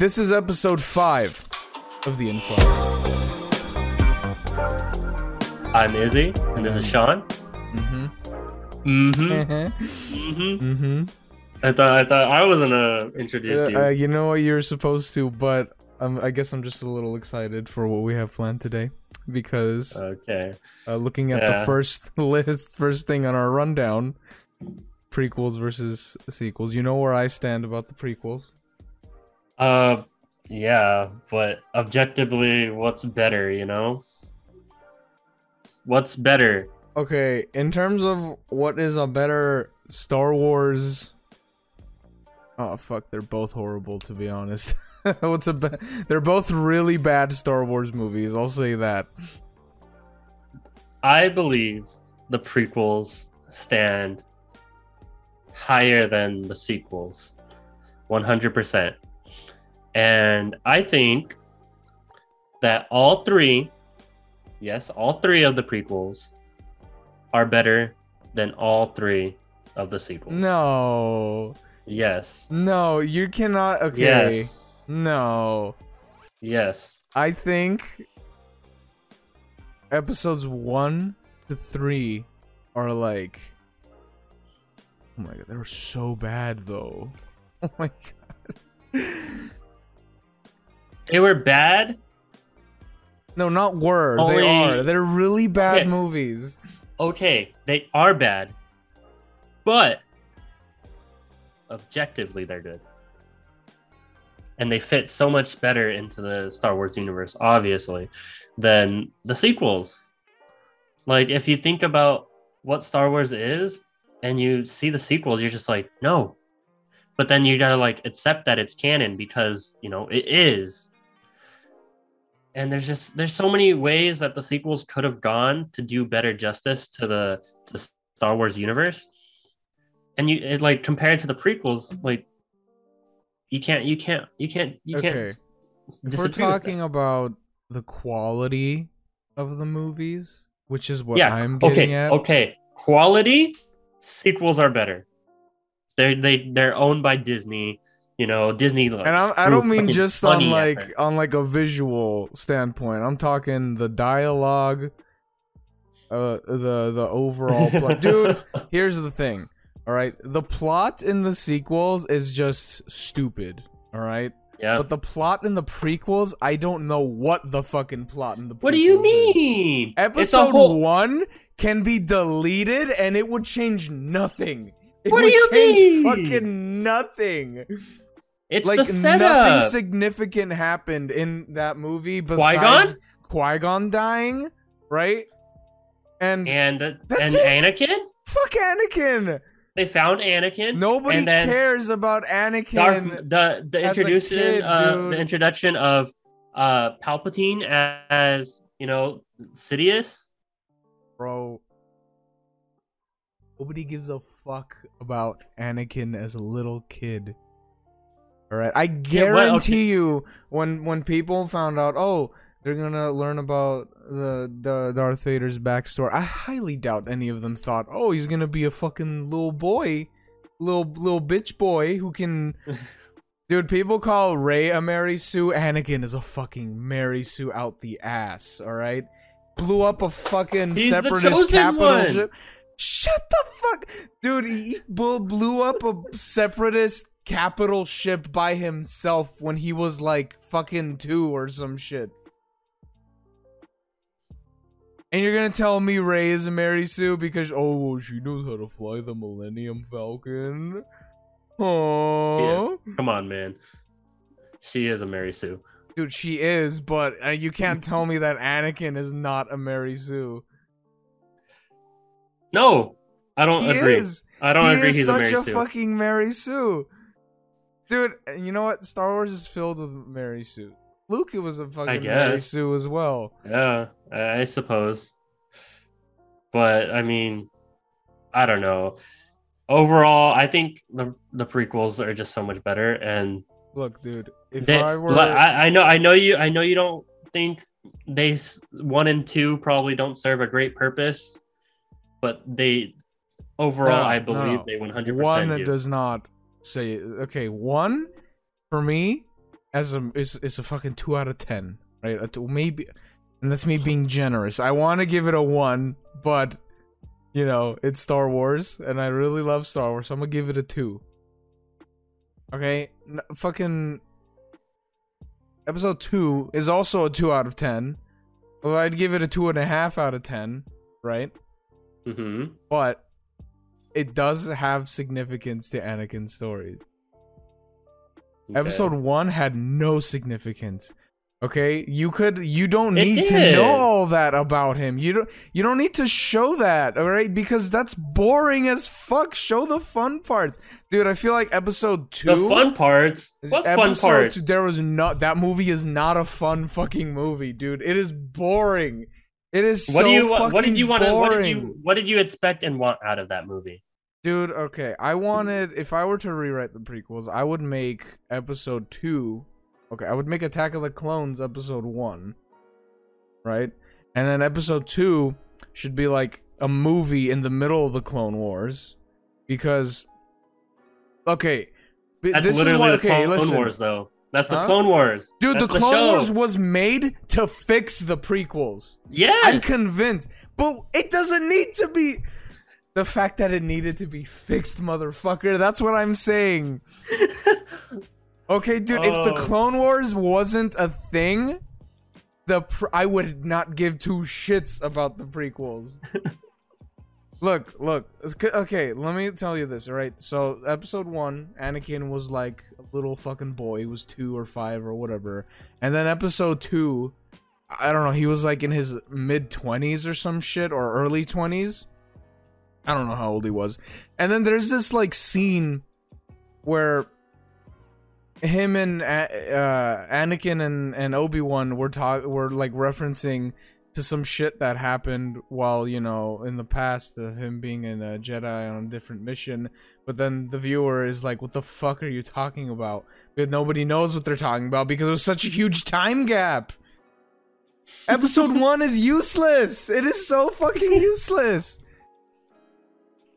This is episode five of the Info. I'm Izzy, and this is Sean. Mm-hmm. Mm-hmm. mm-hmm. mm-hmm. I thought I thought I was gonna introduce you. Uh, you know what you're supposed to, but um, I guess I'm just a little excited for what we have planned today because okay. uh, looking at Yeah. the first list, first thing on our rundown, prequels versus sequels. You know where I stand about the prequels. Uh, yeah, but objectively, what's better? You know, what's better? Okay, in terms of what is a better Star Wars. Oh fuck, they're both horrible to be honest. What's a be- they're both really bad Star Wars movies. I'll say that. I believe the prequels stand higher than the sequels, one hundred percent, and I think that all three, yes, all three of the prequels are better than all three of the sequels. No. Yes. No, you cannot okay. Yes. No. Yes. I think episodes 1 to 3 are like Oh my god, they were so bad though. Oh my god. They were bad. No, not were. Only- They are. They're really bad Okay. movies. Okay, they are bad, but objectively, they're good. And they fit so much better into the Star Wars universe, obviously, than the sequels. Like, if you think about what Star Wars is and you see the sequels, you're just like, no. But then you gotta, like, accept that it's canon because, you know, it is. And there's just there's so many ways that the sequels could have gone to do better justice to the to Star Wars universe. And you it, like compared to the prequels, like you can't you can't you can't you Okay. can't If we're disagree with that. talking about the quality of the movies, which is what yeah I'm getting okay at. okay quality sequels are better they're they they're owned by disney you know disney And I, I don't mean just on like on like a visual standpoint. I'm talking the dialogue, uh, the the overall plot. Dude, here's the thing. All right, the plot in the sequels is just stupid. All right, yeah but the plot in the prequels, I don't know what the fucking plot in the. what do you prequels is. mean Episode whole- one can be deleted and it would change nothing. It What do would you change mean? fucking nothing. It's like the nothing significant happened in that movie besides Qui-Gon dying, right? And and the, and it. anakin fuck Anakin. they found anakin Nobody cares about Darth, Anakin. the the introduction kid, uh, the introduction of uh palpatine as you know sidious Bro. Nobody gives a fuck about Anakin as a little kid. Alright. I Yeah, what- guarantee okay. you when when people found out, oh, they're gonna learn about the the Darth Vader's backstory. I highly doubt any of them thought, oh, he's gonna be a fucking little boy, little little bitch boy who can. Dude, people call Rey a Mary Sue. Anakin is a fucking Mary Sue out the ass. All right, blew up a fucking He's separatist capital ship. Shut the fuck, dude. He blew, blew up a separatist capital ship by himself when he was like fucking two or some shit. And you're gonna tell me Rey is a Mary Sue because oh she knows how to fly the Millennium Falcon. Aww. come on man she is a mary sue Dude, she is, but uh, you can't tell me that Anakin is not a Mary Sue. no i don't He agree is. i don't he agree is he's a such mary a fucking Mary Sue. Dude, you know what? Star Wars is filled with Mary Sue. Luke was a fucking Mary. Sue as well. yeah i suppose but i mean i don't know overall i think the the prequels are just so much better and Look, dude, if They, I were I, I know, I know you, I know you don't think they one and two probably don't serve a great purpose, but they overall, No, I believe no. they one hundred one percent do. does not say okay. One for me as a is is a fucking two out of ten, right? Two, maybe, and that's me being generous. I want to give it a one, but you know it's Star Wars, and I really love Star Wars, so I'm gonna give it a two. Okay, N- fucking episode two is also a two out of ten. Well, I'd give it a two and a half out of ten, right? Mm-hmm. But it does have significance to Anakin's story. Episode one had no significance. Okay, you could you don't It need to know all that about him. You don't you don't need to show that, all right? Because that's boring as fuck. Show the fun parts, dude. I feel like episode two. The fun parts. What fun parts? two, there was not that movie is not a fun fucking movie, dude. It is boring. It is What so do you fucking what did you want to what did you what did you expect and want out of that movie? Dude, okay. I wanted if I were to rewrite the prequels, I would make episode 2. Okay, I would make Attack of the Clones episode 1. Right? And then episode 2 should be like a movie in the middle of the Clone Wars because okay, That's this is literally why the okay, Clone listen. Wars though. That's the Huh? Clone Wars. Dude, That's the Clone show. Wars was made to fix the prequels. Yeah. I'm convinced. But it doesn't need to be the fact that it needed to be fixed, motherfucker. That's what I'm saying. Okay, dude, if the Oh. Clone Wars wasn't a thing, the pr- I would not give two shits about the prequels. look, look. Okay, let me tell you this, all right? So, episode 1, Anakin was like little fucking boy. He was 2 or 5 or whatever. And then episode 2, I don't know, he was like in his mid 20s or some shit or early 20s. I don't know how old he was. And then there's this like scene where him and uh, Anakin and, and Obi Wan were talk were like referencing to some shit that happened while you know in the past, uh, him being in a Jedi on a different mission. But then the viewer is like, "What the fuck are you talking about?" But nobody knows what they're talking about because there's such a huge time gap. Episode one is useless. It is so fucking useless.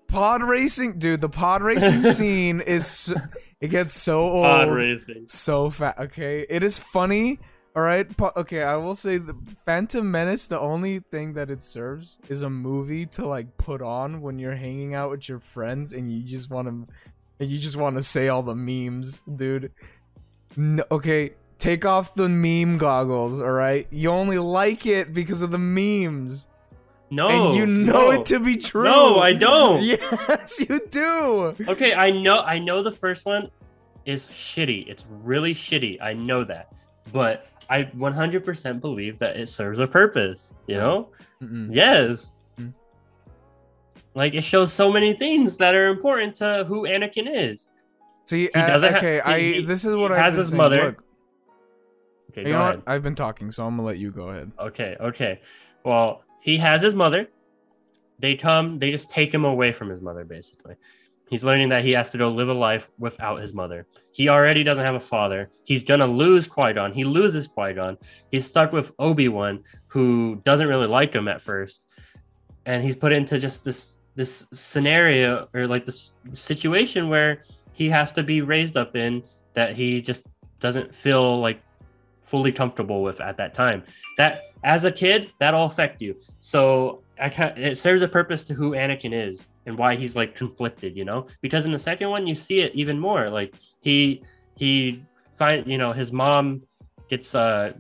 Pod racing, dude. The pod racing scene is so- it gets so old Pod racing. so fat. Okay, it is funny. All right. Po- okay, I will say the Phantom Menace. The only thing that it serves is a movie to like put on when you're hanging out with your friends and you just want to, and you just want to say all the memes, dude. No, okay, take off the meme goggles. All right, you only like it because of the memes, No. and you know no. it to be true. No, I don't. Yes, you do. Okay, I know I know the first one is shitty. It's really shitty. I know that. But I 100% believe that it serves a purpose, you know? Mm-mm. Yes. Mm. Like it shows so many things that are important to who Anakin is. See, He uh, doesn't ha- okay, I he- this is what has I've his saying. mother. Look, Okay, you go know ahead. what? I've been talking, so I'm gonna let you go ahead. Okay, okay. Well, he has his mother. They come, they just take him away from his mother, basically. He's learning that he has to go live a life without his mother. He already doesn't have a father. He's gonna lose Qui Gon. He loses Qui Gon. He's stuck with Obi Wan, who doesn't really like him at first, and he's put into just this this scenario or like this situation where he has to be raised up in that he just doesn't feel like fully comfortable with at that time. That as a kid, that'll affect you. So I ca- it serves a purpose to who Anakin is and why he's like conflicted, you know? Because in the second one, you see it even more. Like he he find you know his mom gets uh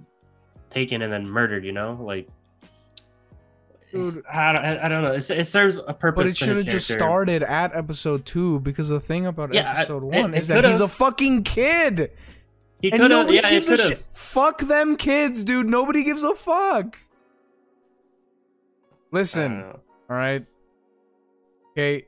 taken and then murdered, you know, like. Dude. I don't, I don't know. It, it serves a purpose. But it should have just started at episode two because the thing about Yeah, episode it- one it is that he's a fucking kid, He could have. Yeah, it gives a could shit. have. Fuck them kids, dude. Nobody gives a fuck. Listen, all right. Okay,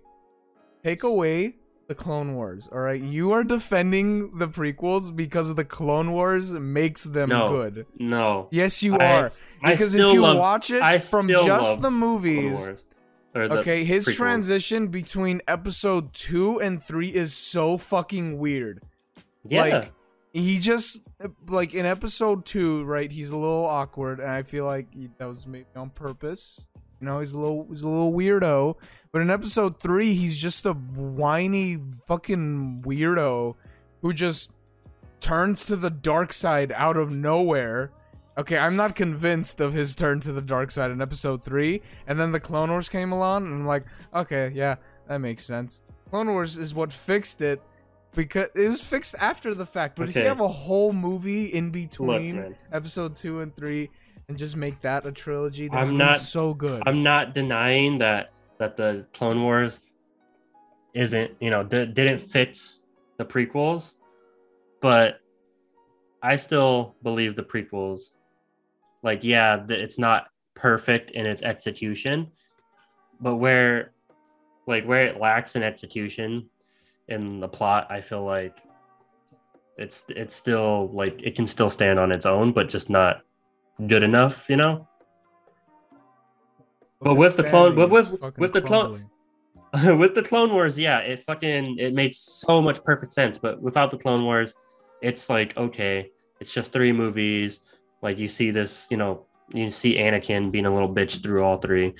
take away the Clone Wars. All right, you are defending the prequels because the Clone Wars makes them No. good. No. Yes, you I- are. Because if you love- watch it I from just the movies, Wars. The okay, his prequels. transition between episode two and three is so fucking weird. Yeah. Like he just like in episode two, right? He's a little awkward, and I feel like he, that was maybe on purpose. You know, he's a little he's a little weirdo. But in episode three, he's just a whiny fucking weirdo who just turns to the dark side out of nowhere. Okay, I'm not convinced of his turn to the dark side in episode 3, and then the Clone Wars came along and I'm like, okay, yeah, that makes sense. Clone Wars is what fixed it because it was fixed after the fact. But if you have a whole movie in between man. episode 2 and 3 and just make that a trilogy, that I'm not- so good. I'm not denying that that the Clone Wars isn't, you know, d- didn't fix the prequels, but I still believe the prequels. Like, yeah, it's not perfect in its execution, but where, like, where it lacks in execution in the plot, I feel like it's it's still like it can still stand on its own, but just not good enough, you know. But with the clone- standing, with- with- the clone- with the Clone Wars, yeah, it fucking it made so much perfect sense. But without the Clone Wars, it's like okay, it's just three movies. Like you see this, you know, you see Anakin being a little bitch through all three,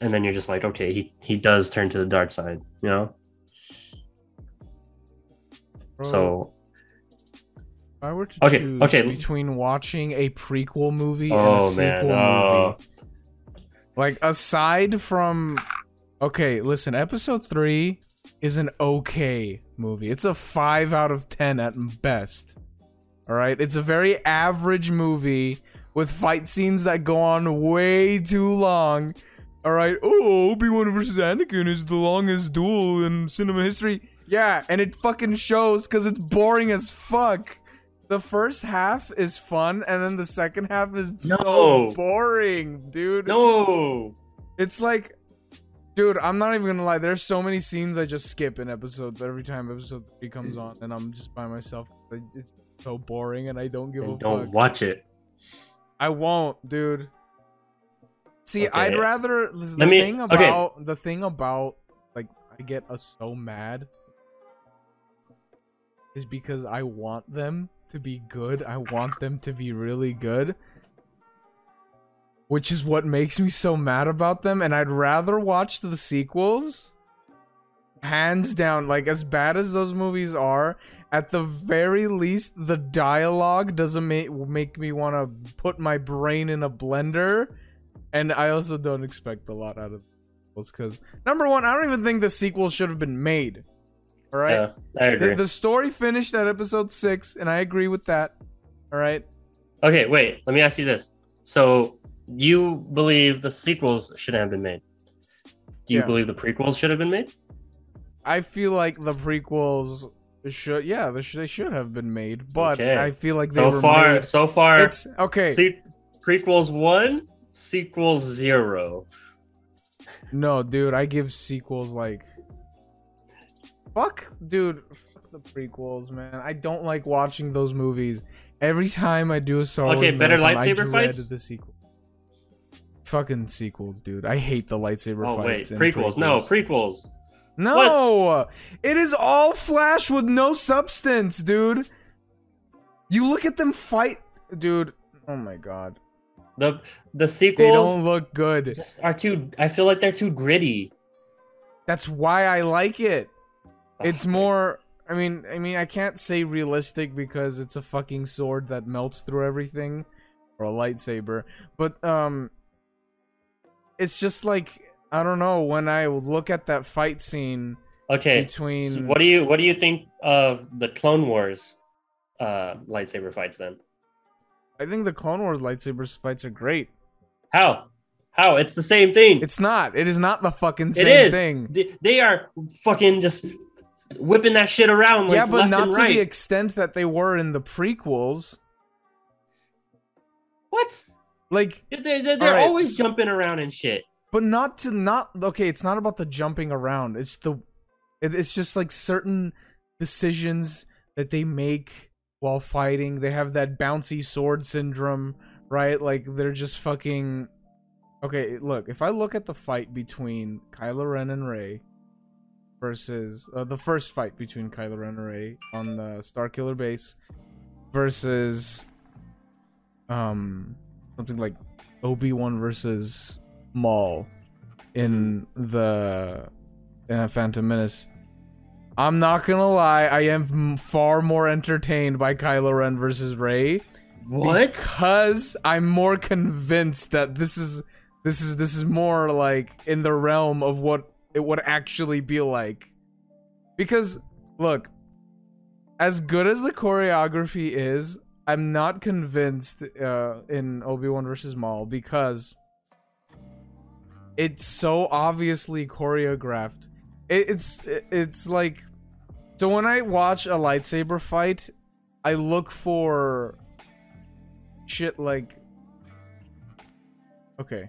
and then you're just like, okay, he he does turn to the dark side, you know. Bro, So I were to Okay, choose okay. between watching a prequel movie and Oh, a sequel man, oh. movie, like aside from, okay, listen, episode three is an okay movie. It's a five out of ten at best. All right, it's a very average movie with fight scenes that go on way too long. All right, oh, Obi Wan versus Anakin is the longest duel in cinema history. Yeah, and it fucking shows because it's boring as fuck. The first half is fun, and then the second half is so boring, dude. no, It's like, dude, I'm not even gonna lie. There's so many scenes I just skip in episodes every time episode three comes on, and I'm just by myself. It's so boring, and I don't give a and don't fuck. watch it. I won't, dude. See, Okay. I'd rather the Let me- thing okay. about the thing about like I get uh, so mad is because I want them to be good. I want them to be really good. Which is what makes me so mad about them and I'd rather watch the sequels hands down like as bad as those movies are at the very least the dialogue doesn't make make me want to put my brain in a blender and i also don't expect a lot out of sequels because number one i don't even think the sequels should have been made all right Yeah, I agree. the, the story finished at episode six and i agree with that all right Okay, wait. Let me ask you this. So you believe the sequels shouldn't have been made? Do you Yeah. believe the prequels should have been made? i feel like the prequels should yeah they should, they should have been made but Okay. i feel like they So were far, made so far, it's okay se- prequels one, sequels zero. No, dude, I give sequels like fuck, dude, fuck the prequels, man. I don't like watching those movies. Every time I do a Star Wars Okay, better I lightsaber dread fights? the sequel. Fucking sequels, dude. I hate the lightsaber Oh wait, fights. in prequels. No, prequels. no, it is all flash with no substance, dude. You look at them fight, dude. Oh my god, The the they sequels don't look good. just are too. I feel like they're too gritty. That's why I like it. It's more. I mean, I mean, I can't say realistic because it's a fucking sword that melts through everything, or a lightsaber. But um, it's just like I don't know. When I look at that fight scene Okay. between, so what do you what do you think of the Clone Wars uh lightsaber fights then? I think the Clone Wars lightsaber fights are great. How? How? It's the same thing. It's not. It is not the fucking same is. thing. They are fucking just whipping that shit around like yeah, but not to right. the extent that they were in the prequels. What? Like They're, they're, they're Alright, always jumping around and shit. but not to not okay it's not about the jumping around it's the it's just like certain decisions that they make while fighting they have that bouncy sword syndrome right like they're just fucking okay look if i look at the fight between kylo ren and Rey versus uh, the first fight between kylo ren and Rey on the starkiller base versus um something like obi-wan versus Maul in the in Phantom Menace. I'm not gonna lie, I am far more entertained by Kylo Ren versus Rey What? because I'm more convinced that this is this is this is more like in the realm of what it would actually be like. Because look, as good as the choreography is, I'm not convinced uh, in Obi Wan versus Maul because it's so obviously choreographed. It, it's it's like so when I watch a lightsaber fight, I look for shit like okay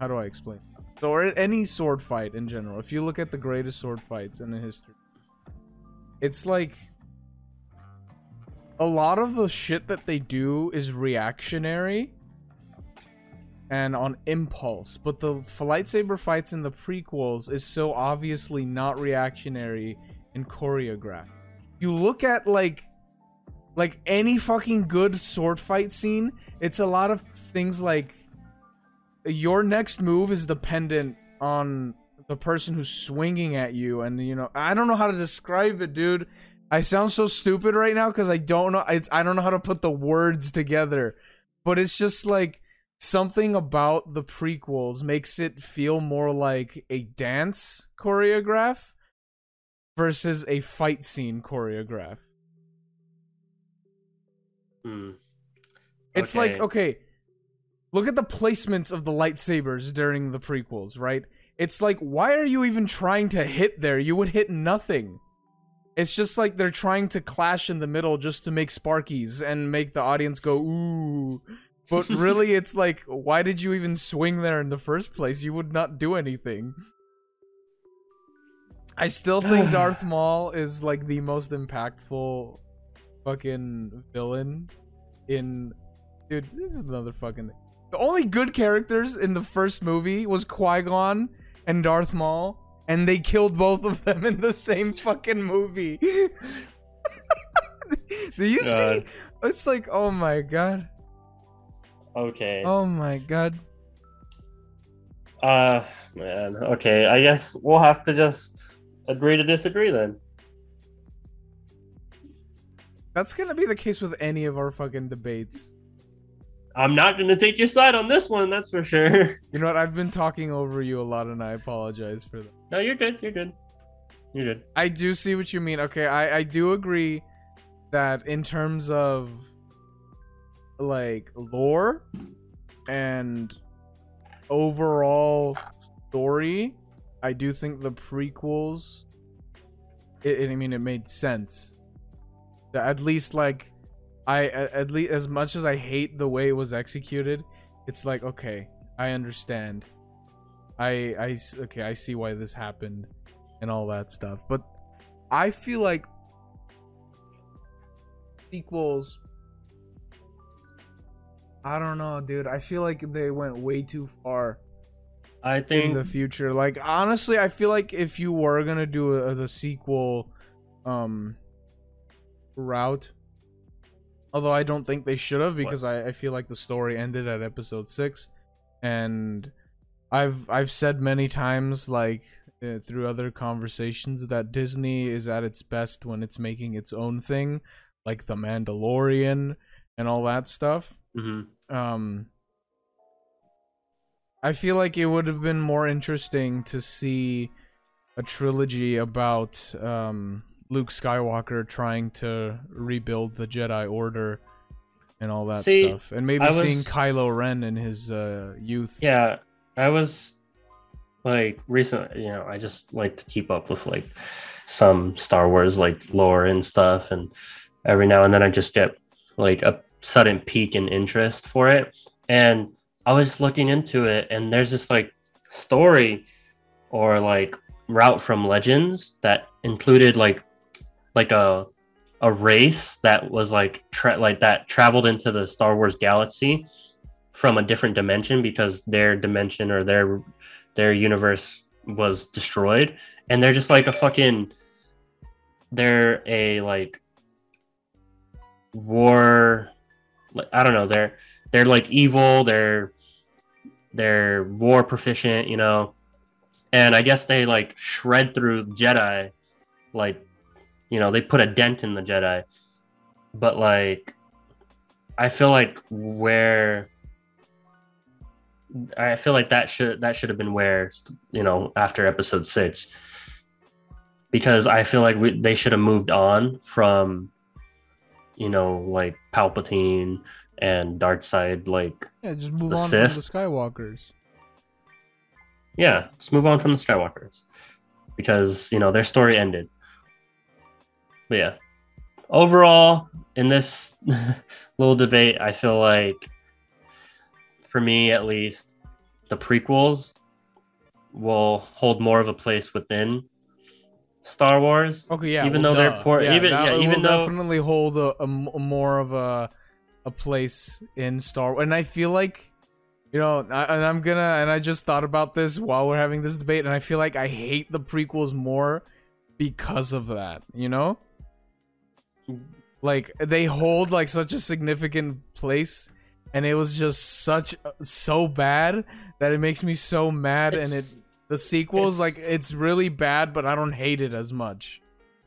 how do i explain or any sword fight in general. If you look at the greatest sword fights in the history. It's like a lot of the shit that they do is reactionary and on impulse but the lightsaber fights in the prequels is so obviously not reactionary and choreographed. You look at like like any fucking good sword fight scene, it's a lot of things like your next move is dependent on the person who's swinging at you and you know I don't know how to describe it, dude. I sound so stupid right now cuz I don't know I, I don't know how to put the words together. But it's just like something about the prequels makes it feel more like a dance choreograph versus a fight scene choreograph. Hmm. It's like okay, look at the placements of the lightsabers during the prequels, right? It's like why are you even trying to hit there? You would hit nothing. It's just like they're trying to clash in the middle just to make sparkies and make the audience go ooh. But really it's like why did you even swing there in the first place? You would not do anything. I still think Darth Maul is like the most impactful fucking villain in dude this is another fucking the only good characters in the first movie was Qui-Gon and Darth Maul and they killed both of them in the same fucking movie do you see it's like oh my god Okay. oh my god Uh, man. Okay. I guess we'll have to just agree to disagree then. that's gonna be the case with any of our fucking debates I'm not going to take your side on this one. That's for sure. you know what i've been talking over you a lot and i apologize for that No, you're good. You're good. You're good. I do see what you mean. Okay, I I do agree that in terms of like lore and overall story, I do think the prequels. It, it- I mean, it made sense. At least, like, I at least as much as I hate the way it was executed, it's like okay, I understand. I I okay, I see why this happened and all that stuff. But I feel like sequels I don't know, dude. I feel like they went way too far I in think the future. Like honestly, I feel like if you were going to do a, the sequel um route although I don't think they should have because I, I feel like the story ended at episode 6 and I've I've said many times like uh, through other conversations that Disney is at its best when it's making its own thing like The Mandalorian and all that stuff. Mhm. um I feel like it would have been more interesting to see a trilogy about um Luke Skywalker trying to rebuild the Jedi Order and all that See, stuff. And maybe was- seeing Kylo Ren in his uh youth. Yeah, I was like recently, you know, I just like to keep up with like some Star Wars like lore and stuff, and every now and then I just get like a sudden peak in interest for it. And I was looking into it, and there's this like story or like route from Legends that included like like a a race that was like tra- like that traveled into the Star Wars galaxy from a different dimension because their dimension or their their universe was destroyed. And they're just like a fucking they're a like war like I don't know they're they're like evil they're they're war proficient you know? And I guess they like shred through Jedi like you know they put a dent in the Jedi, but like I feel like where I feel like that should that should have been where you know after episode six because I feel like we, they should have moved on from you know like Palpatine and Dark Side like Yeah, just move The on Sith. from the Skywalkers. yeah let's move on from the Skywalkers because you know their story ended but yeah overall in this little debate I feel like for me at least the prequels will hold more of a place within Star Wars Okay, yeah. Even well, though they're duh. poor- yeah, even- yeah, even though- definitely hold a, a a more of a a place in Star. Wars, And I feel like, you know, I, and I'm gonna, and I just thought about this while we're having this debate, and I feel like I hate the prequels more because of that. You know, like they hold like such a significant place. And it was just such so bad that it makes me so mad, and it the sequels it's- like it's really bad, but I don't hate it as much.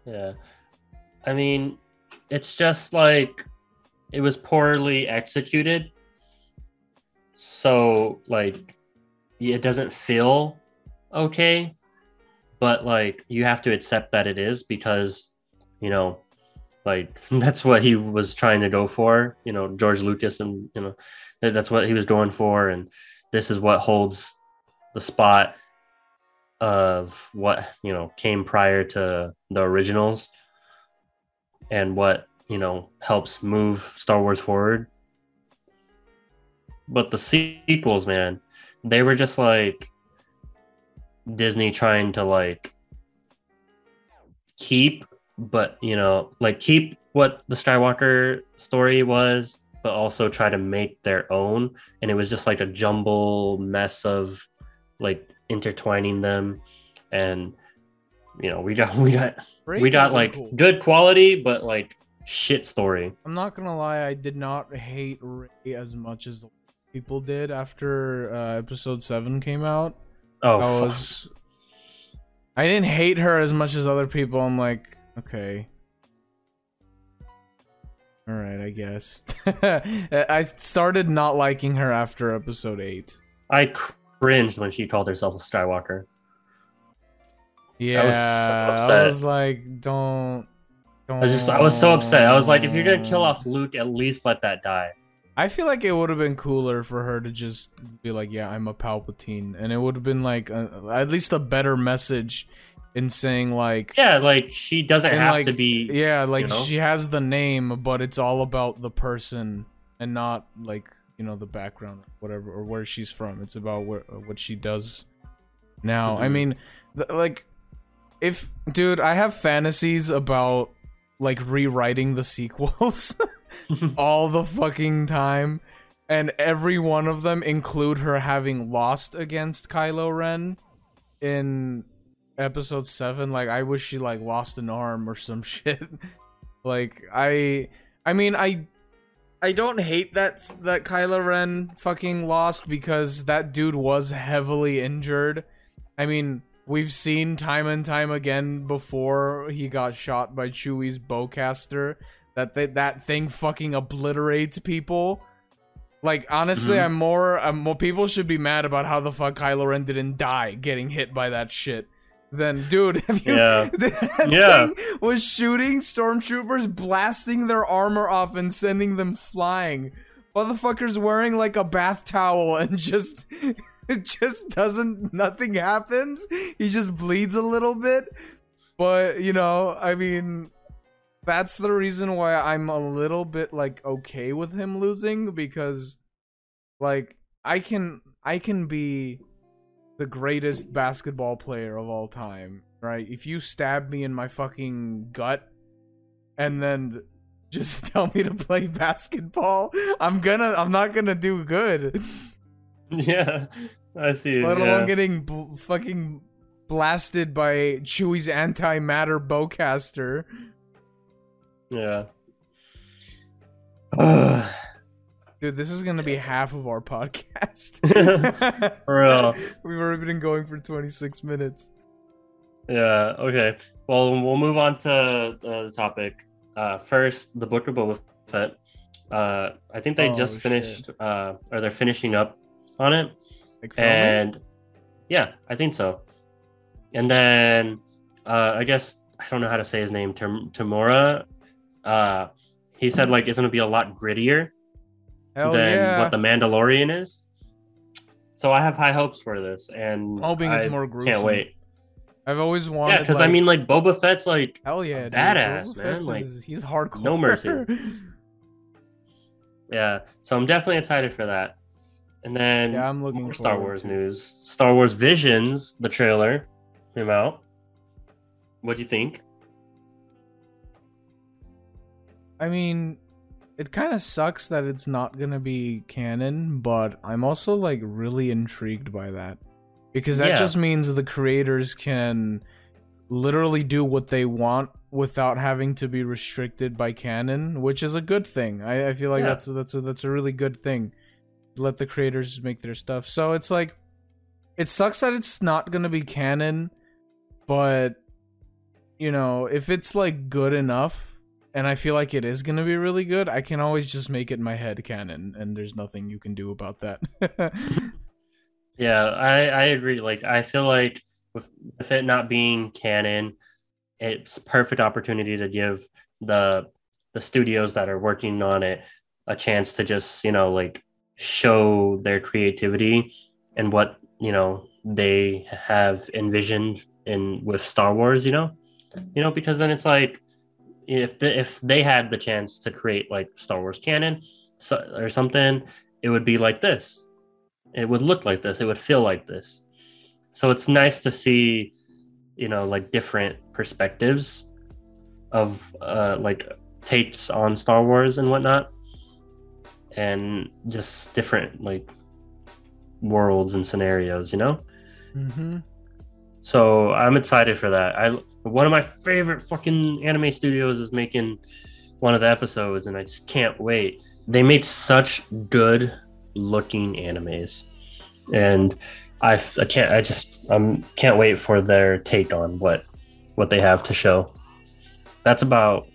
Yeah. I mean, it's just like it was poorly executed. So, like, it doesn't feel okay, but like, you have to accept that it is because, you know, like, that's what he was trying to go for, you know, George Lucas, and, you know, that- that's what he was going for. And this is what holds the spot of what you know came prior to the originals and what you know helps move Star Wars forward. But the sequels, man, they were just like Disney trying to like keep, but you know, like keep what the Skywalker story was, but also try to make their own. And it was just like a jumble mess of like intertwining them and you know we got we got we got like cool. good quality but like shit story I'm not gonna lie, I did not hate Rey as much as people did after uh, episode seven came out. oh I fuck. was, I didn't hate her as much as other people. I'm like, okay, all right, I guess. I started not liking her after episode eight. i cringed when she called herself a skywalker Yeah, was so upset. I was like, don't, don't. i was just i was so upset i was like if you're gonna kill off luke at least let that die I feel like it would have been cooler for her to just be like, "Yeah, I'm a Palpatine," and it would have been like a, at least a better message in saying like, yeah like she doesn't have like, to be yeah, like know? she has the name, but it's all about the person and not like you know the background, whatever, or where she's from. It's about where, what she does now. I Mhm. mean, th- like, if dude, I have fantasies about like rewriting the sequels. all the fucking time. And every one of them include her having lost against Kylo Ren in episode 7. Like I wish she like lost an arm or some shit. like I I mean I I don't hate that that Kylo Ren fucking lost because that dude was heavily injured. I mean, we've seen time and time again before he got shot by Chewie's bowcaster that they, that thing fucking obliterates people. Like honestly, Mhm. I'm more I'm more people should be mad about how the fuck Kylo Ren didn't die getting hit by that shit. Then, dude, you, Yeah. that Yeah. thing was shooting stormtroopers, blasting their armor off and sending them flying. Motherfucker's wearing like a bath towel and just it just doesn't nothing happens. He just bleeds a little bit. But, you know, I mean that's the reason why I'm a little bit like okay with him losing because like I can I can be the greatest basketball player of all time, right? If you stab me in my fucking gut and then just tell me to play basketball, I'm gonna I'm not gonna do good. yeah i see Let yeah. alone getting bl- fucking blasted by Chewie's antimatter bowcaster. yeah Dude, this is gonna be half of our podcast. For real. We've already been going for 26 minutes. Yeah. Okay. Well, we'll move on to uh, the topic. Uh, first, the Book of Boba Fett. Uh, I think they Oh, just shit. finished, uh, or they're finishing up on it, Like and yeah, I think so. And then, uh, I guess I don't know how to say his name. Tam- Tamura. Uh, he said like it's gonna be a lot grittier Hell than yeah. what the Mandalorian is. So I have high hopes for this, and I'm hoping it's more gruesome. Can't wait. I've always wanted. Yeah, because I mean, like Boba Fett's like hell yeah, dude. badass, Boba man, Fett's like, is- he's hardcore. no mercy. Yeah, so I'm definitely excited for that. And then yeah, I'm looking more Star Wars to news. Star Wars Visions, the trailer came out. What do you think? I mean, it kind of sucks that it's not gonna be canon, but I'm also like really intrigued by that because that Yeah. just means the creators can literally do what they want without having to be restricted by canon, which is a good thing. I, I feel like Yeah. that's that's a, that's a really good thing. Let the creators make their stuff. So it's like, it sucks that it's not gonna be canon, but you know, if it's like good enough and I feel like it is going to be really good, I can always just make it my head canon and there's nothing you can do about that. Yeah, I I agree. Like I feel like with, with it not being canon, it's perfect opportunity to give the the studios that are working on it a chance to just you know like show their creativity and what you know they have envisioned in with Star Wars. You know, you know because then it's like if the, if they had the chance to create like Star Wars canon so, or something, it would be like this. It would look like this. It would feel like this. So it's nice to see you know like different perspectives of uh like takes on star wars and whatnot and just different like worlds and scenarios you know? Mm-hmm. So i'm excited for that. I one of my favorite fucking anime studios is making one of the episodes and i just can't wait. They make such good looking animes and I, I can't i just um can't wait for their take on what what they have to show. That's about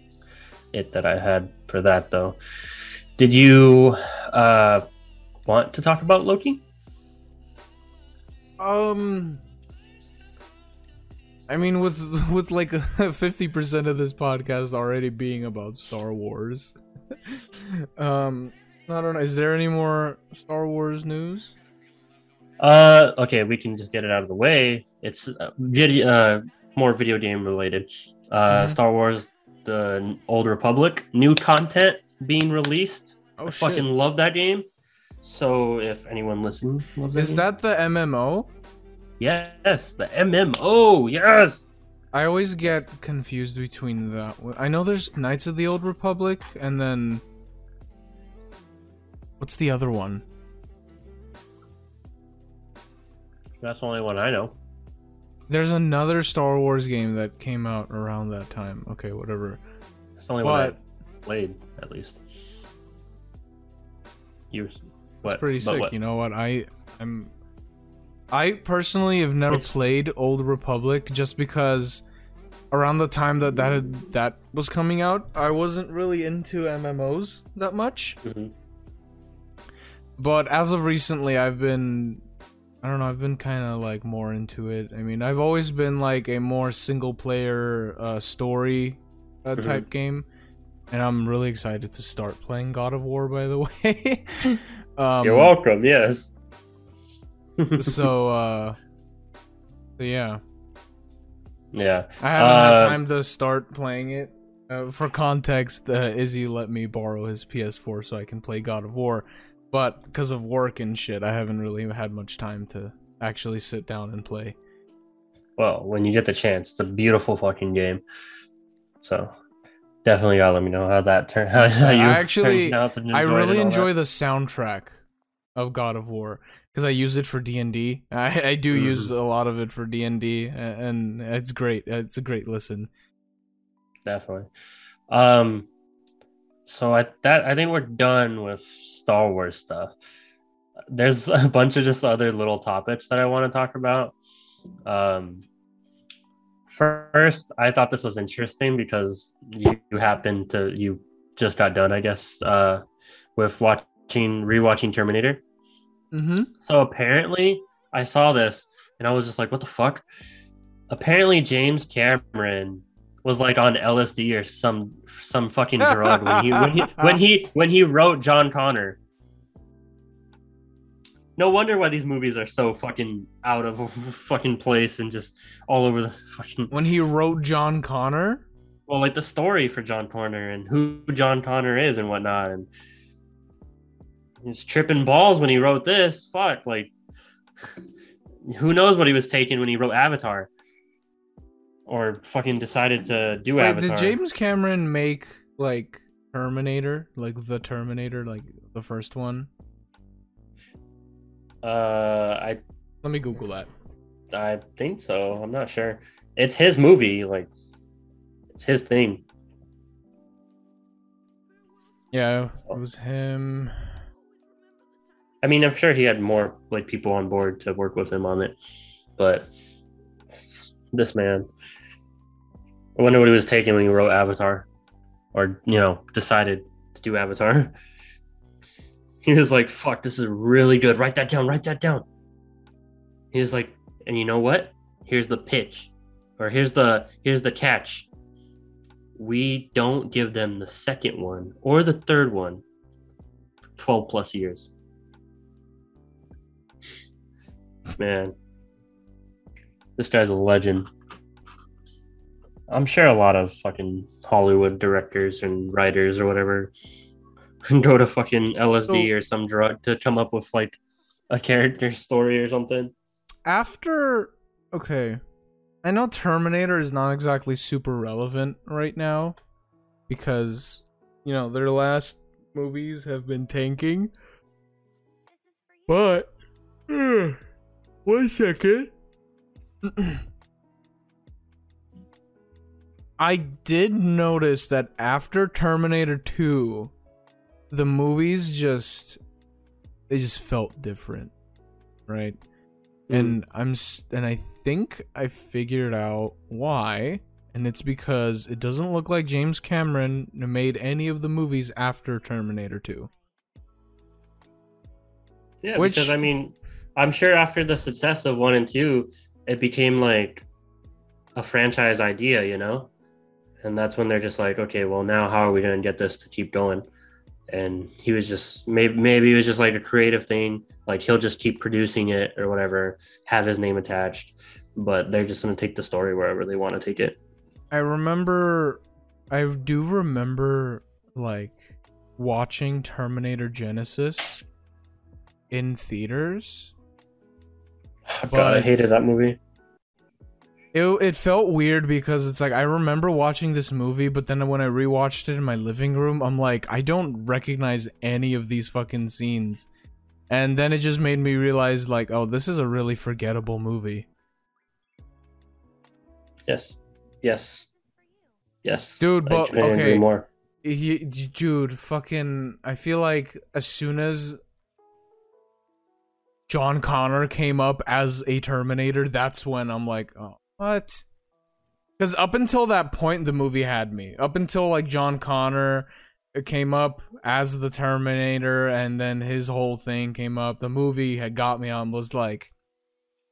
it that i had for that though. Did you uh want to talk about loki? Um I mean with with like 50% of this podcast already being about Star Wars. um I don't know, is there any more Star Wars news? Uh, okay, we can just get it out of the way. It's uh, video, uh, more video game related. Uh, Mhm. Star Wars: The Old Republic, new content being released. Oh I shit. fucking love that game. So if anyone listening, Is game- that the MMO? Yes, the MMO? Yes. I always get confused between that. I know there's Knights of the Old Republic, and then what's the other one? That's the only one I know. There's another Star Wars game that came out around that time. Okay, whatever. That's the only one I played, at least. You. it's pretty but sick. what? You know what? I I'm I personally have never It's- played Old Republic just because around the time that that had, that was coming out, I wasn't really into MMOs that much. Mhm. but as of recently i've been i don't know i've been kind of like more into it i mean i've always been like a more single player uh, story uh, Mhm. type game and i'm really excited to start playing god of war by the way um, You're welcome. Yes. So uh so yeah yeah. i haven't had Uh, time to start playing it uh, for context uh, izzy let me borrow his ps4 so i can play god of war but because of work and shit i haven't really had much time to actually sit down and play Well, when you get the chance, it's a beautiful fucking game. So definitely gotta let me know how that turned. How, how I you actually- i really enjoy that. the soundtrack of god of war because i use it for d&d i, I do Mhm. use a lot of it for d&d and it's great it's a great listen definitely. Um, so I that I think we're done with Star Wars stuff. There's a bunch of just other little topics that I want to talk about. Um, first, I thought this was interesting because you, you happened to you just got done, I guess, uh, with watching rewatching Terminator. Mm-hmm. So apparently, I saw this and I was just like, "What the fuck?" Apparently, James Cameron was like on LSD or some some fucking drug when he when he when he when he wrote John Connor. No wonder why these movies are so fucking out of fucking place and just all over the fucking. When he wrote John Connor. Well, like the story for John Connor and who John Connor is and whatnot, and he's tripping balls when he wrote this. Fuck, like who knows what he was taking when he wrote Avatar, or fucking decided to do Wait, Avatar. did James Cameron make like Terminator, like the Terminator, like the first one? Uh, I Let me Google that. I think so. I'm not sure. It's his movie, like it's his thing. Yeah, it was him. I mean, I'm sure he had more like people on board to work with him on it, but this man, I wonder what he was taking when he wrote Avatar, or you know, decided to do Avatar. He was like, "Fuck, this is really good. Write that down. Write that down." He was like, "And you know what? Here's the pitch, or here's the here's the catch. We don't give them the second one or the third one. Twelve plus years." Man, this guy's a legend. I'm sure a lot of fucking Hollywood directors and writers or whatever go to fucking LSD So- or some drug to come up with like a character story or something. After okay, I know Terminator is not exactly super relevant right now because you know their last movies have been tanking. But one second. I did notice that after Terminator 2, the movies just they just felt different, right? Mm-hmm. And I'm and I think I figured out why, and it's because it doesn't look like James Cameron made any of the movies after Terminator 2. Yeah, Which- because I mean, I'm sure after the success of one and two, it became like a franchise idea, you know? And that's when they're just like, okay, well, now how are we going to get this to keep going? And he was just maybe maybe it was just like a creative thing, like he'll just keep producing it or whatever, have his name attached, but they're just going to take the story wherever they want to take it. I remember I do remember like watching Terminator Genisys in theaters. God, I hated that movie. It it felt weird because it's like I remember watching this movie, but then when I rewatched it in my living room, I'm like, I don't recognize any of these fucking scenes. And then it just made me realize like, oh, this is a really forgettable movie. Yes, yes, yes, Dude, but okay. He, dude, fucking I feel like as soon as John Connor came up as a Terminator, that's when I'm like, oh, what? Because up until that point, the movie had me. Up until like John Connor uh, came up as the Terminator, and then his whole thing came up. The movie had got me on. Was like,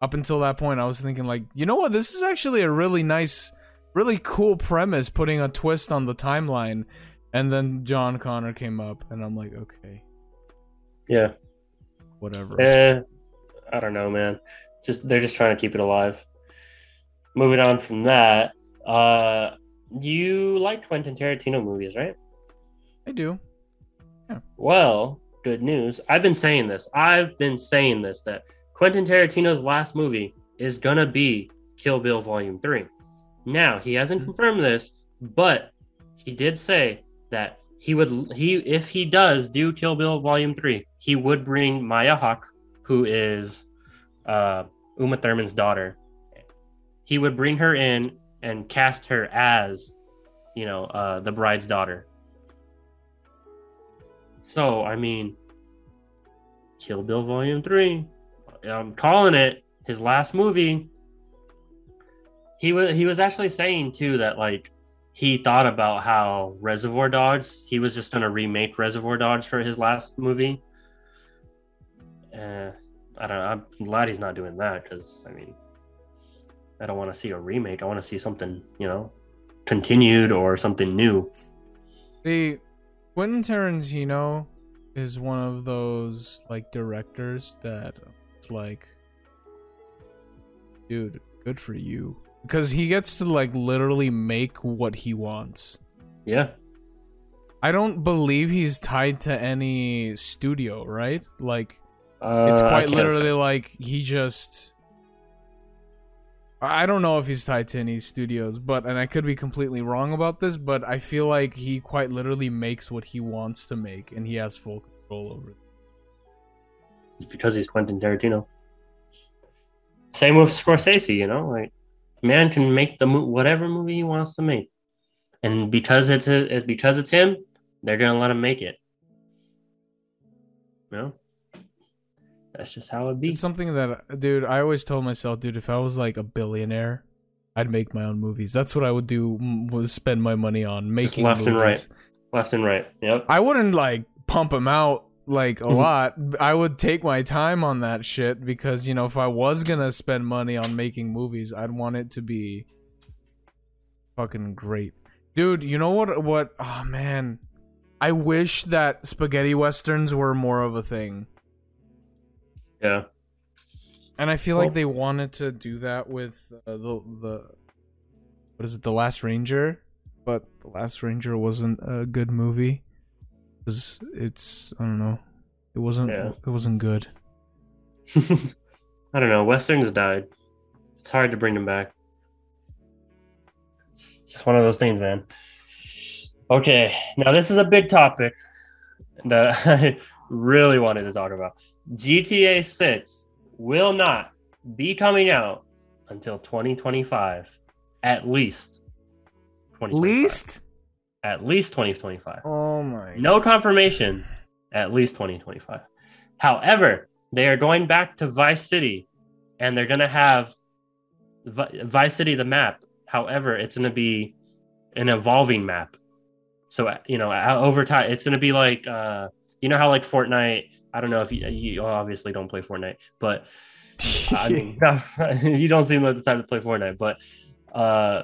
up until that point, I was thinking like, you know what? This is actually a really nice, really cool premise, putting a twist on the timeline. And then John Connor came up, and I'm like, okay, Yeah. Whatever. Eh, I don't know, man. Just they're just trying to keep it alive. Moving on from that, uh, you like Quentin Tarantino movies, right? I do. Yeah. Well, good news. I've been saying this. I've been saying this that Quentin Tarantino's last movie is gonna be Kill Bill Volume Three. Now he hasn't Mhm. confirmed this, but he did say that he would he if he does do Kill Bill Volume Three, he would bring Maya Hawke, who is uh, Uma Thurman's daughter. He would bring her in and cast her as, you know, uh, the bride's daughter. So, I mean, Kill Bill Volume 3. I'm calling it his last movie. he was he was actually saying too that like he thought about how Reservoir Dogs. He was just gonna remake Reservoir Dogs for his last movie. Uh, I don't know. I'm glad he's not doing that because I mean, I don't want to see a remake. I want to see something you know continued or something new. The Quentin Tarantino is one of those like directors that it's like dude, good for you. Because he gets to like literally make what he wants. Yeah. I don't believe he's tied to any studio, right? Like Uh, it's quite can't- literally like he just I don't know if he's tied to any studios, but and I could be completely wrong about this, but I feel like he quite literally makes what he wants to make and he has full control over it. It's because he's Quentin Tarantino. Same with Scorsese, you know, like man can make the mo- whatever movie he wants to make, and because it's a, it's because it's him, they're gonna let him make it. You know, that's just how it be. It's something that dude, I always told myself, dude, if I was like a billionaire, I'd make my own movies. That's what I would do was spend my money on making left and right. Left and right. Yep. I wouldn't like pump them out like a lot. I would take my time on that shit because you know if I was gonna spend money on making movies, I'd want it to be fucking great, dude. You know what? What? Oh man, I wish that spaghetti westerns were more of a thing, Yeah. and I feel Well- like they wanted to do that with uh, the the what is it, The Last Ranger, but The Last Ranger wasn't a good movie. 'Cause it's I don't know, it wasn't Yeah. it wasn't good. I don't know. Westerns died. It's hard to bring them back. It's just one of those things, man. Okay, now this is a big topic that I really wanted to talk about. GTA 6 will not be coming out until 2025, at least. 2025. Least? At least 2025. Oh my. No confirmation, at least 2025. However, they are going back to Vice City and they're going to have Vi- Vice City, the map. However, it's going to be an evolving map. So, uh, you know, uh, over time, it's going to be like, uh, you know, how like Fortnite, I don't know if you, you obviously don't play Fortnite, but I mean, you don't seem like the type to play Fortnite, but uh,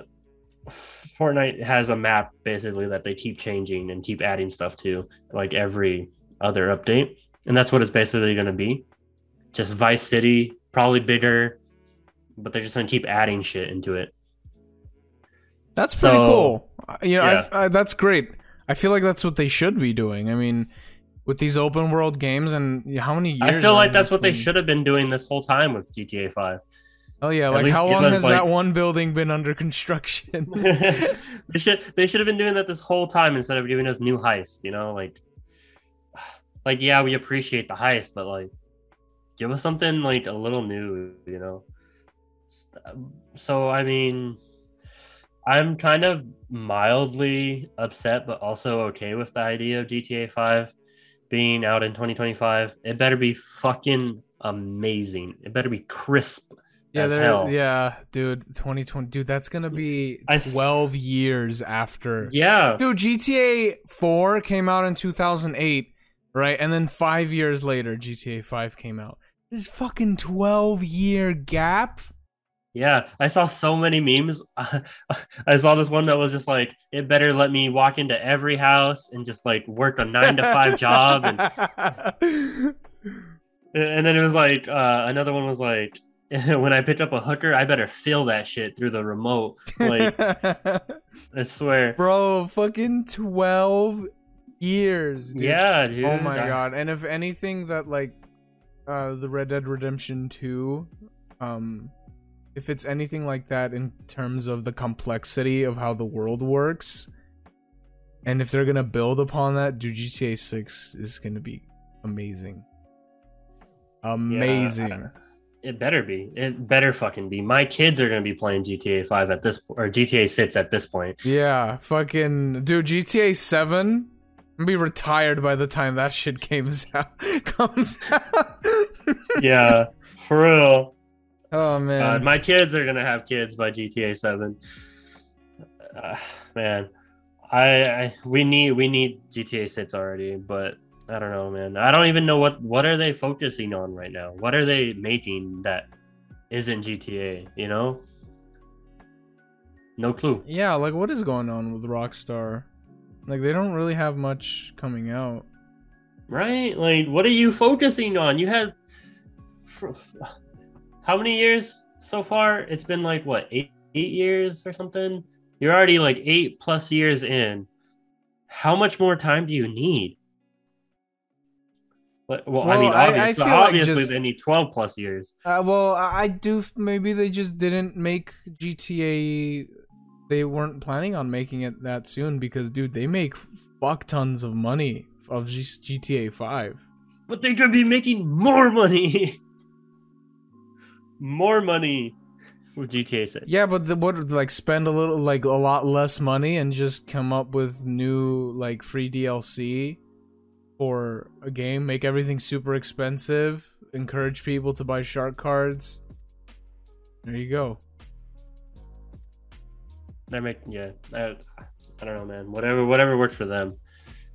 Fortnite has a map basically that they keep changing and keep adding stuff to, like every other update, and that's what it's basically going to be. Just Vice City, probably bigger, but they're just going to keep adding shit into it. That's pretty So- cool. You know, Yeah. I, that's great. I feel like that's what they should be doing. I mean, with these open world games and how many years? I feel like that's what they should have been doing this whole time with GTA 5. Oh yeah, at like how long has that one building been under construction? they should they should have been doing that this whole time instead of giving us new heist. You know, like like yeah, we appreciate the heist, but like give us something like a little new. You know. So I mean, I'm kind of mildly upset, but also okay with the idea of GTA Five being out in 2025. It better be fucking amazing. It better be crisp yeah, as hell. yeah, dude, 2020, dude, that's gonna be I- 12 years after. Yeah. Dude, GTA 4 came out in 2008, right? And then five years later, GTA 5 came out. This fucking 12 year gap. Yeah, I saw so many memes. I saw this one that was just like, "It better let me walk into every house and just like work a nine to five job," and and then it was like uh, another one was like, "When I pick up a hooker, I better feel that shit through the remote." Like, I swear. Bro, fucking 12 years. Dude. Yeah, dude. Oh my I- god. And if anything that like uh the Red Dead Redemption 2 um if it's anything like that in terms of the complexity of how the world works and if they're going to build upon that, dude, GTA 6 is going to be amazing. Amazing. It better be. It better fucking be. My kids are gonna be playing GTA Five at this or GTA Six at this point. Yeah, fucking dude, GTA 7 I'm be retired by the time that shit comes out. comes out. Yeah, for real. Oh man. Uh, my kids are gonna have kids by GTA Seven. Uh, man, I, I we need we need GTA Six already, but I don't know, man. I don't even know what what are they focusing on right now. What are they making that isn't GTA? You know, no clue. yeah, like what is going on with Rockstar? Like they don't really have much coming out. Right? Like, what are you focusing on? You had f- how many years so far? It's been like what eight eight years or something. You're already like eight plus years in. How much more time do you need? But- Well, I Well, mean, I- I obviously, like just- they need twelve plus years. Uh, well, I, do. Maybe they just didn't make GTA. They weren't planning on making it that soon because, dude, they make fuck tons of money of GTA Five. But they could be making more money. more money with GTA Six. Yeah, but the, what like spend a little, like a lot less money and just come up with new like free DLC for a game. Make everything super expensive. Encourage people to buy shark cards. There you go. They're making yeah. I, I don't know, man. Whatever, whatever works for them.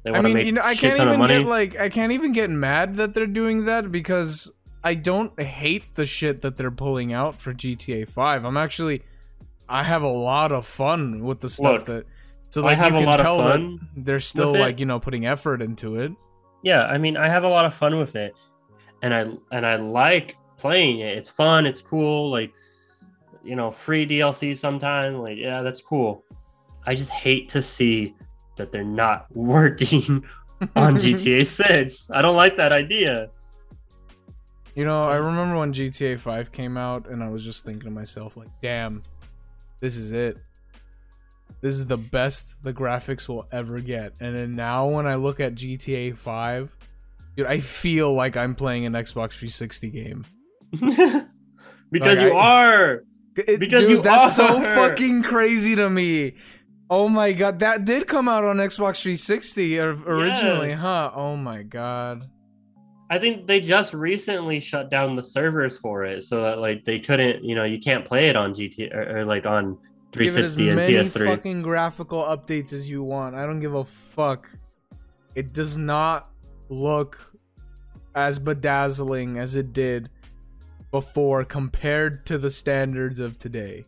They I want to mean, make you know, I can't even get like I can't even get mad that they're doing that because I don't hate the shit that they're pulling out for GTA 5. I'm actually I have a lot of fun with the stuff Look, that so I like have you a can lot of tell that they're still like, you know, putting effort into it. yeah, I mean, I have a lot of fun with it, and I and I like playing it. It's fun. It's cool. Like, you know, free DLC sometimes. Like, yeah, that's cool. I just hate to see that they're not working on GTA Six. I don't like that idea. You know, I remember when GTA 5 came out and I was just thinking to myself like, "Damn, this is it. This is the best the graphics will ever get." And then now when I look at GTA 5, dude, I feel like I'm playing an Xbox 360 game. because Like, you I- are. It- Because dude, you that's so fucking crazy to me. Oh my god, that did come out on Xbox 360 originally, Yes. huh? Oh my god. I think they just recently shut down the servers for it, so that like they couldn't, you know, you can't play it on GT or, or like on Give it as 360 and many PS3. fucking graphical updates as you want. I don't give a fuck. It does not look as bedazzling as it did before compared to the standards of today.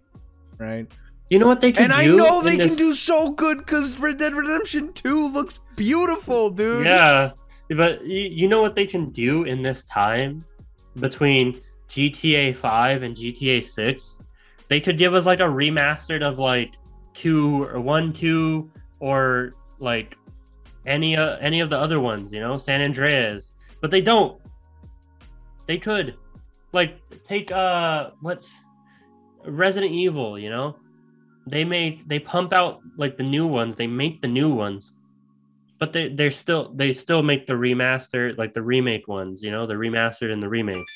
Right? You know what they can And do? I know they in can do so good because Red Dead Redemption 2 looks beautiful, dude. Yeah, but you, you know what they can do in this time between GTA 5 and GTA 6? They could give us like a remastered of like two or one, two, or like any uh, any of the other ones, you know, San Andreas. But they don't. They could, like, take uh, what's Resident Evil, you know. They make they pump out like the new ones. They make the new ones but they they're still they still make the remaster like the remake ones you know the remastered and the remakes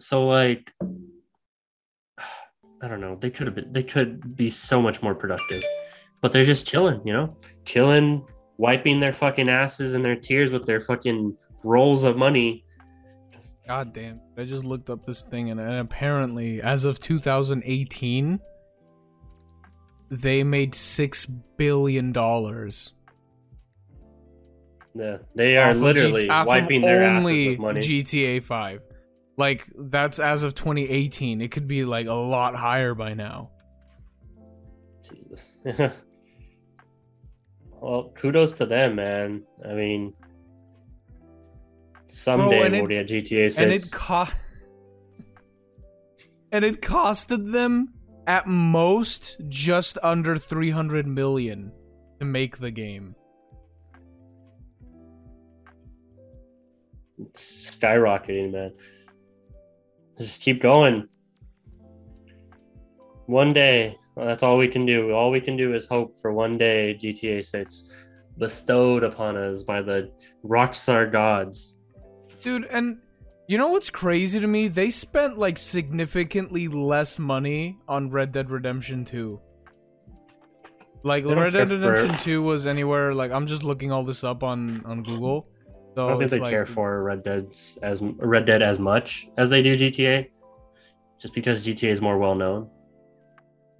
so like i don't know they could have been they could be so much more productive but they're just chilling you know chilling wiping their fucking asses and their tears with their fucking rolls of money God damn. I just looked up this thing and, and apparently as of 2018 they made 6 billion dollars. yeah they are of G- literally wiping their asses only with money GTA 5. Like that's as of 2018. It could be like a lot higher by now. Jesus. well, kudos to them, man. I mean, someday and we'll it- get GTA 6. And it cost And it costed them at most just under 300 million to make the game. skyrocketing, man. Just keep going. One day, well, that's all we can do. All we can do is hope for one day GTA 6 bestowed upon us by the Rockstar gods. Dude, and you know what's crazy to me? They spent like significantly less money on Red Dead Redemption 2. Like Red Dead care for- Redemption 2 was anywhere like I'm just looking all this up on on Google. So I don't think they like, care for Red Dead's as Red Dead as much as they do GTA, just because GTA is more well known.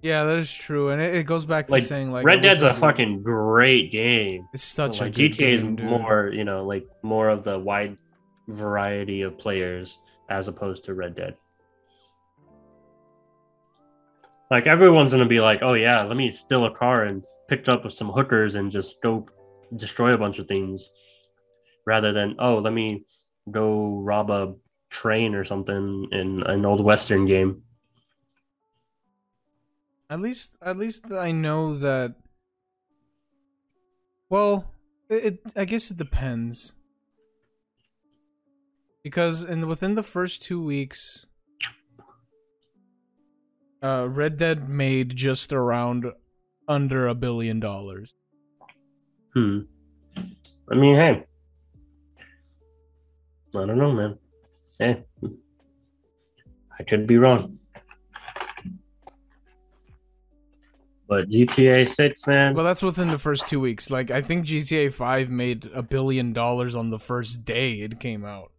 Yeah, that is true, and it, it goes back to Like, saying like Red Dead's a fucking great game. It's such like a GTA is dude. more, you know, like more of the wide variety of players as opposed to Red Dead. Like everyone's gonna be like, "Oh yeah, let me steal a car and pick up some hookers and just go destroy a bunch of things," rather than, "Oh, let me go rob a train or something in an old western game." At least, at least I know that. Well, it I guess it depends. Because in within the first two weeks, uh, Red Dead made just around under a billion dollars. Hmm. I mean, hey, I don't know, man. Hey, I could be wrong. But GTA Six, man. Well, that's within the first two weeks. Like I think GTA Five made a billion dollars on the first day it came out.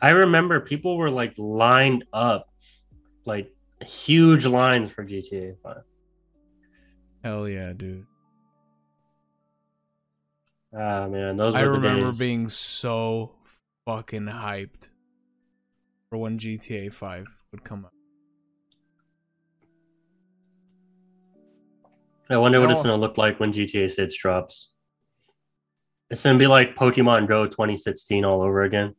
I remember people were like lined up, like huge lines for GTA Five. Hell yeah, dude! Ah, man, those were I remember being so fucking hyped for when GTA 5 would come out. I wonder what it's gonna look like when GTA Six drops. It's gonna be like Pokemon Go 2016 all over again.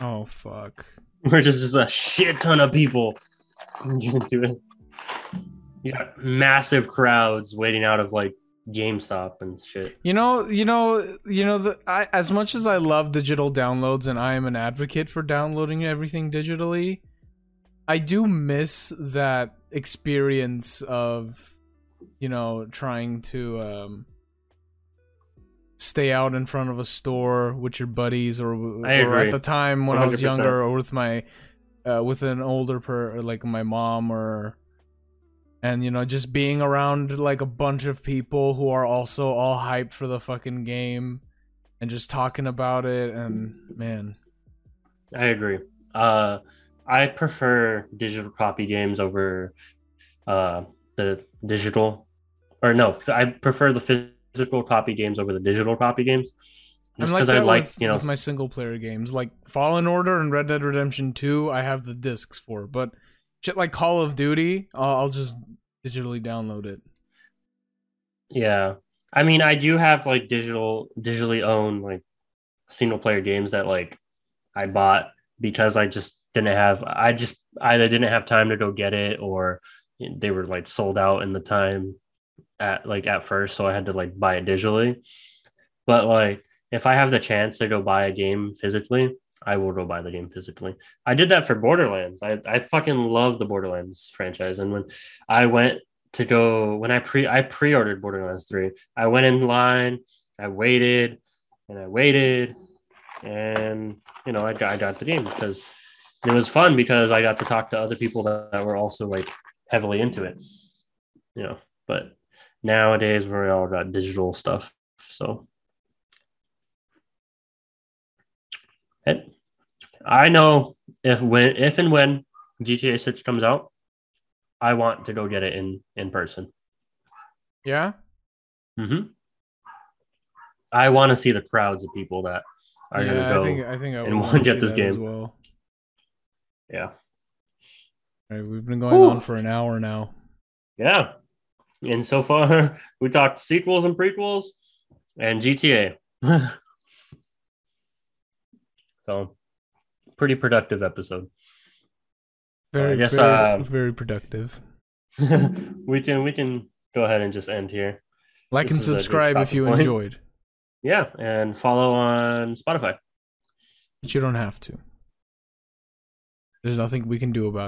Oh fuck. We're just, just a shit ton of people do it. You got massive crowds waiting out of like GameStop and shit. You know, you know, you know the I as much as I love digital downloads and I am an advocate for downloading everything digitally, I do miss that experience of you know, trying to um stay out in front of a store with your buddies or, or at the time when I was younger or with my uh, with an older per like my mom or and you know just being around like a bunch of people who are also all hyped for the fucking game and just talking about it and man. I agree. Uh, I prefer digital copy games over uh, the digital, or no, I prefer the physical copy games over the digital copy games. Just because that I like, with, you know, my single player games like Fallen Order and Red Dead Redemption 2 I have the discs for but shit like Call of Duty I'll, I'll just digitally download it Yeah. I mean, I do have like digital, digitally owned like single player games that like I bought because I just didn't have, I just either didn't have time to go get it or they were like sold out in the time at like at first. So I had to like buy it digitally. But like, if I have the chance to go buy a game physically, I will go buy the game physically. I did that for Borderlands. I, I fucking love the Borderlands franchise. And when I went to go when I pre I pre-ordered Borderlands 3. I went in line, I waited and I waited and you know I got, I got the game because it was fun because I got to talk to other people that, that were also like heavily into it. You know, but nowadays we're all got digital stuff. So it, I know if when if and when GTA 6 comes out, I want to go get it in in person. yeah Mm-hmm. I want to see the crowds of people that are yeah to go. I think I think I and wanna wanna get this game. well yeah, All right, we've been going Whew. on for an hour now yeah. And so far, we talked sequels and prequels, and GTA. so, pretty productive episode. very guess, very, um, very productive we can we can go ahead and just end here. like this and is a good subscribe if you point. enjoyed Yeah, and follow on Spotify. but you don't have to there's nothing we can do about it